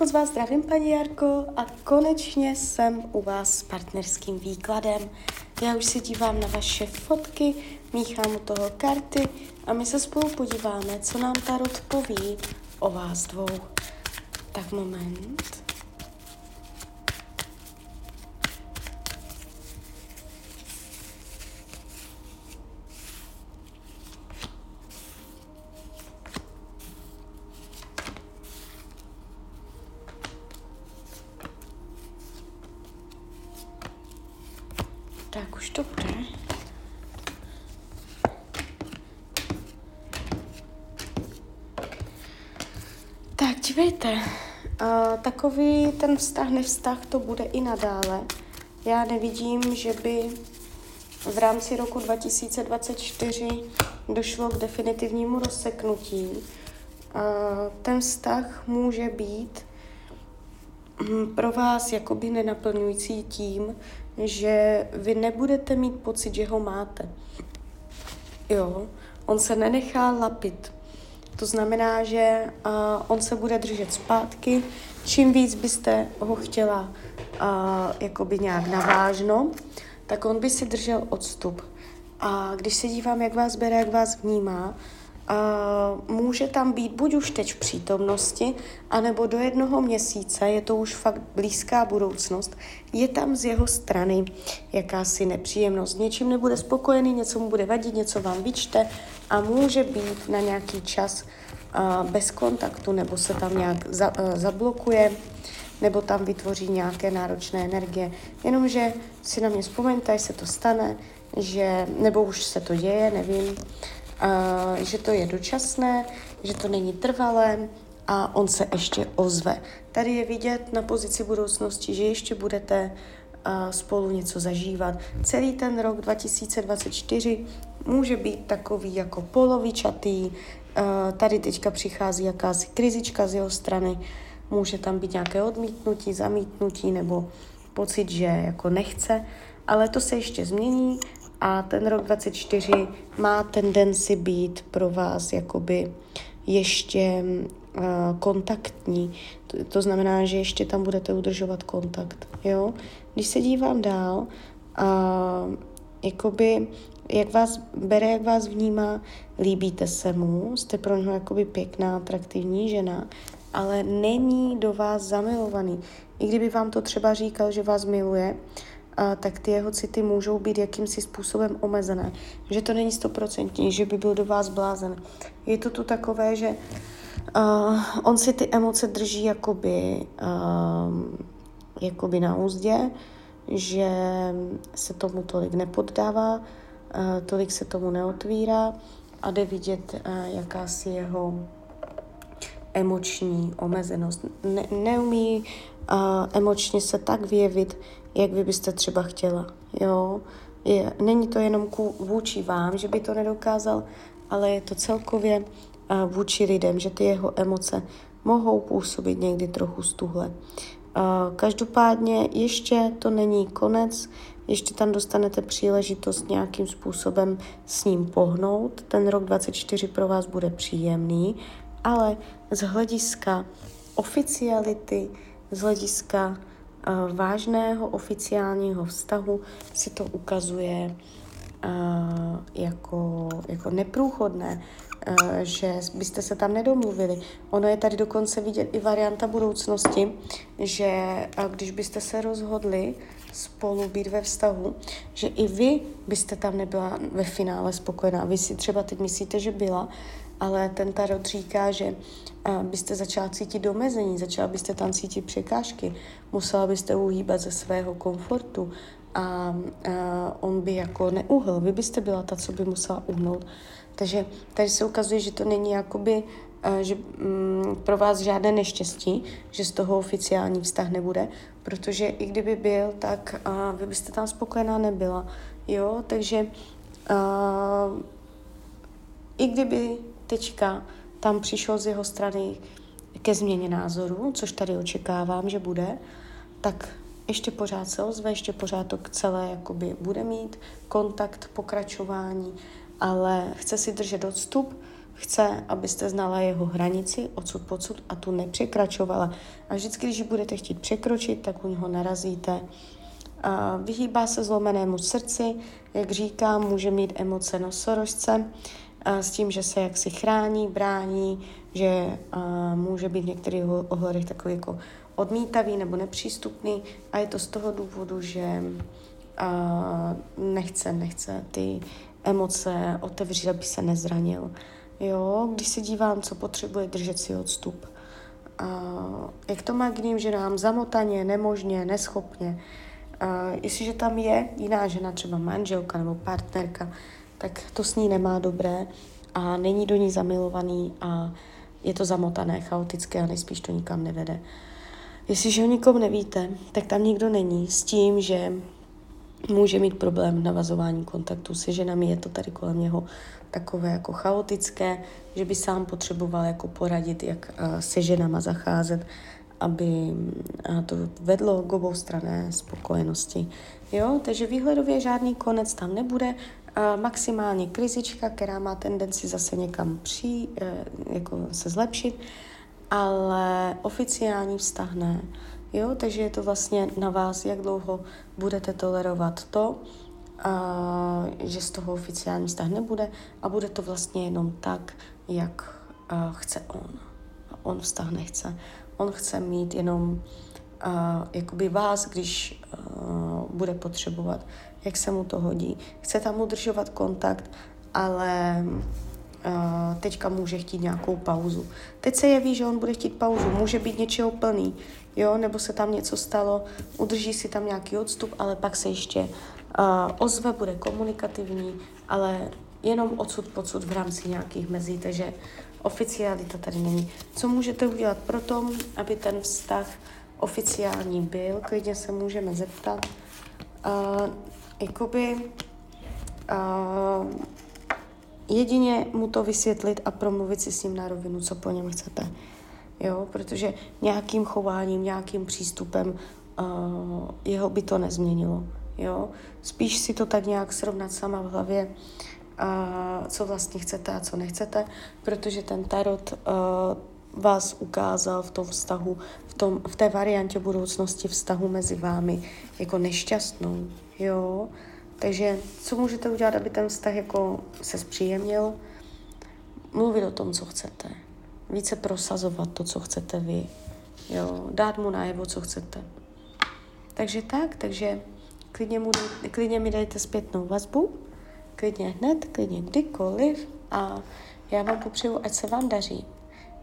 Moc vás zdravím, paní Jarko, a konečně jsem u vás s partnerským výkladem. Já už se dívám na vaše fotky, míchám u toho karty a my se spolu podíváme, co nám Tarot poví o vás dvou. Tak moment. Tak už to bude. Tak dívejte, uh, takový ten vztah, nevztah to bude i nadále. Já nevidím, že by v rámci roku 2024 došlo k definitivnímu rozseknutí. Ten vztah může být hm, pro vás jakoby nenaplňující tím, že vy nebudete mít pocit, že ho máte. Jo, on se nenechá lapit. To znamená, že uh, on se bude držet zpátky. Čím víc byste ho chtěla uh, jakoby nějak navážno, tak on by si držel odstup. A když se dívám, jak vás bere, jak vás vnímá, může tam být buď už teď v přítomnosti, anebo do jednoho měsíce, je to už fakt blízká budoucnost, je tam z jeho strany jakási nepříjemnost. Něčím nebude spokojený, něco mu bude vadit, něco vám vyčte a může být na nějaký čas bez kontaktu, nebo se tam nějak za, zablokuje, nebo tam vytvoří nějaké náročné energie. Jenomže si na mě vzpomeňte, až se to stane, že, nebo už se to děje, nevím, že to je dočasné, že to není trvalé a on se ještě ozve. Tady je vidět na pozici budoucnosti, že ještě budete spolu něco zažívat. Celý ten rok 2024 může být takový jako polovičatý, tady teďka přichází jakási krizička z jeho strany, může tam být nějaké odmítnutí, zamítnutí nebo pocit, že jako nechce, ale to se ještě změní a ten rok 24 má tendenci být pro vás jakoby ještě uh, kontaktní. To, znamená, že ještě tam budete udržovat kontakt. Jo? Když se dívám dál, uh, jakoby, jak vás bere, jak vás vnímá, líbíte se mu, jste pro něho jakoby pěkná, atraktivní žena, ale není do vás zamilovaný. I kdyby vám to třeba říkal, že vás miluje, a, tak ty jeho city můžou být jakýmsi způsobem omezené. Že to není stoprocentní, že by byl do vás blázen. Je to tu takové, že uh, on si ty emoce drží jakoby, uh, jakoby na úzdě, že se tomu tolik nepoddává, uh, tolik se tomu neotvírá a jde vidět uh, jakási jeho emoční omezenost. Ne, neumí uh, emočně se tak vyjevit, jak vy byste třeba chtěla. Jo? Je, není to jenom ku, vůči vám, že by to nedokázal, ale je to celkově uh, vůči lidem, že ty jeho emoce mohou působit někdy trochu stuhle. Uh, každopádně ještě to není konec, ještě tam dostanete příležitost nějakým způsobem s ním pohnout. Ten rok 24 pro vás bude příjemný, ale z hlediska oficiality, z hlediska uh, vážného oficiálního vztahu se to ukazuje uh, jako, jako neprůchodné, uh, že byste se tam nedomluvili. Ono je tady dokonce vidět i varianta budoucnosti, že uh, když byste se rozhodli spolu být ve vztahu, že i vy byste tam nebyla ve finále spokojená. Vy si třeba teď myslíte, že byla, ale ten tarot říká, že byste začala cítit domezení, začala byste tam cítit překážky, musela byste uhýbat ze svého komfortu a, a on by jako neuhl, vy byste byla ta, co by musela uhnout. Takže tady se ukazuje, že to není jakoby že mm, pro vás žádné neštěstí, že z toho oficiální vztah nebude, protože i kdyby byl, tak uh, vy byste tam spokojená nebyla. Jo, takže uh, i kdyby teďka tam přišel z jeho strany ke změně názoru, což tady očekávám, že bude, tak ještě pořád se ozve, ještě pořád to celé jakoby bude mít kontakt, pokračování, ale chce si držet odstup, chce, abyste znala jeho hranici, odsud pocud a tu nepřekračovala. A vždycky, když budete chtít překročit, tak u něho narazíte. A vyhýbá se zlomenému srdci, jak říkám, může mít emoce nosorožce, s tím, že se jaksi chrání, brání, že může být v některých ohledech takový jako odmítavý nebo nepřístupný a je to z toho důvodu, že nechce, nechce ty emoce otevřít, aby se nezranil. Jo, když se dívám, co potřebuje, držet si odstup. A jak to má k ním ženám zamotaně, nemožně, neschopně. A jestliže tam je jiná žena, třeba manželka nebo partnerka, tak to s ní nemá dobré a není do ní zamilovaný a je to zamotané, chaotické a nejspíš to nikam nevede. Jestliže o nikom nevíte, tak tam nikdo není s tím, že může mít problém v navazování kontaktu se ženami, je to tady kolem něho takové jako chaotické, že by sám potřeboval jako poradit, jak se ženama zacházet, aby to vedlo k obou strané spokojenosti. Jo, takže výhledově žádný konec tam nebude, maximálně krizička, která má tendenci zase někam přijít, e, jako se zlepšit, ale oficiální vztah ne. Jo, takže je to vlastně na vás, jak dlouho budete tolerovat to, a, že z toho oficiální vztah nebude a bude to vlastně jenom tak, jak a, chce on. On vztah nechce. On chce mít jenom a, jakoby vás, když a, bude potřebovat, jak se mu to hodí. Chce tam udržovat kontakt, ale uh, teďka může chtít nějakou pauzu. Teď se jeví, že on bude chtít pauzu, může být něčeho plný, jo, nebo se tam něco stalo, udrží si tam nějaký odstup, ale pak se ještě uh, ozve, bude komunikativní, ale jenom odsud pocud v rámci nějakých mezí, takže oficiálita tady není. Co můžete udělat pro to, aby ten vztah oficiální byl, klidně se můžeme zeptat. Uh, jakoby uh, jedině mu to vysvětlit a promluvit si s ním na rovinu, co po něm chcete. Jo, protože nějakým chováním, nějakým přístupem uh, jeho by to nezměnilo. Jo, spíš si to tak nějak srovnat sama v hlavě, uh, co vlastně chcete a co nechcete, protože ten tarot uh, vás ukázal v tom vztahu, v, tom, v té variantě budoucnosti vztahu mezi vámi jako nešťastnou. Jo, takže co můžete udělat, aby ten vztah jako se zpříjemnil? Mluvit o tom, co chcete. Více prosazovat to, co chcete vy. Jo, dát mu najevo, co chcete. Takže tak, takže klidně, mu, klidně mi dejte zpětnou vazbu, klidně hned, klidně kdykoliv a já vám popřeju, ať se vám daří,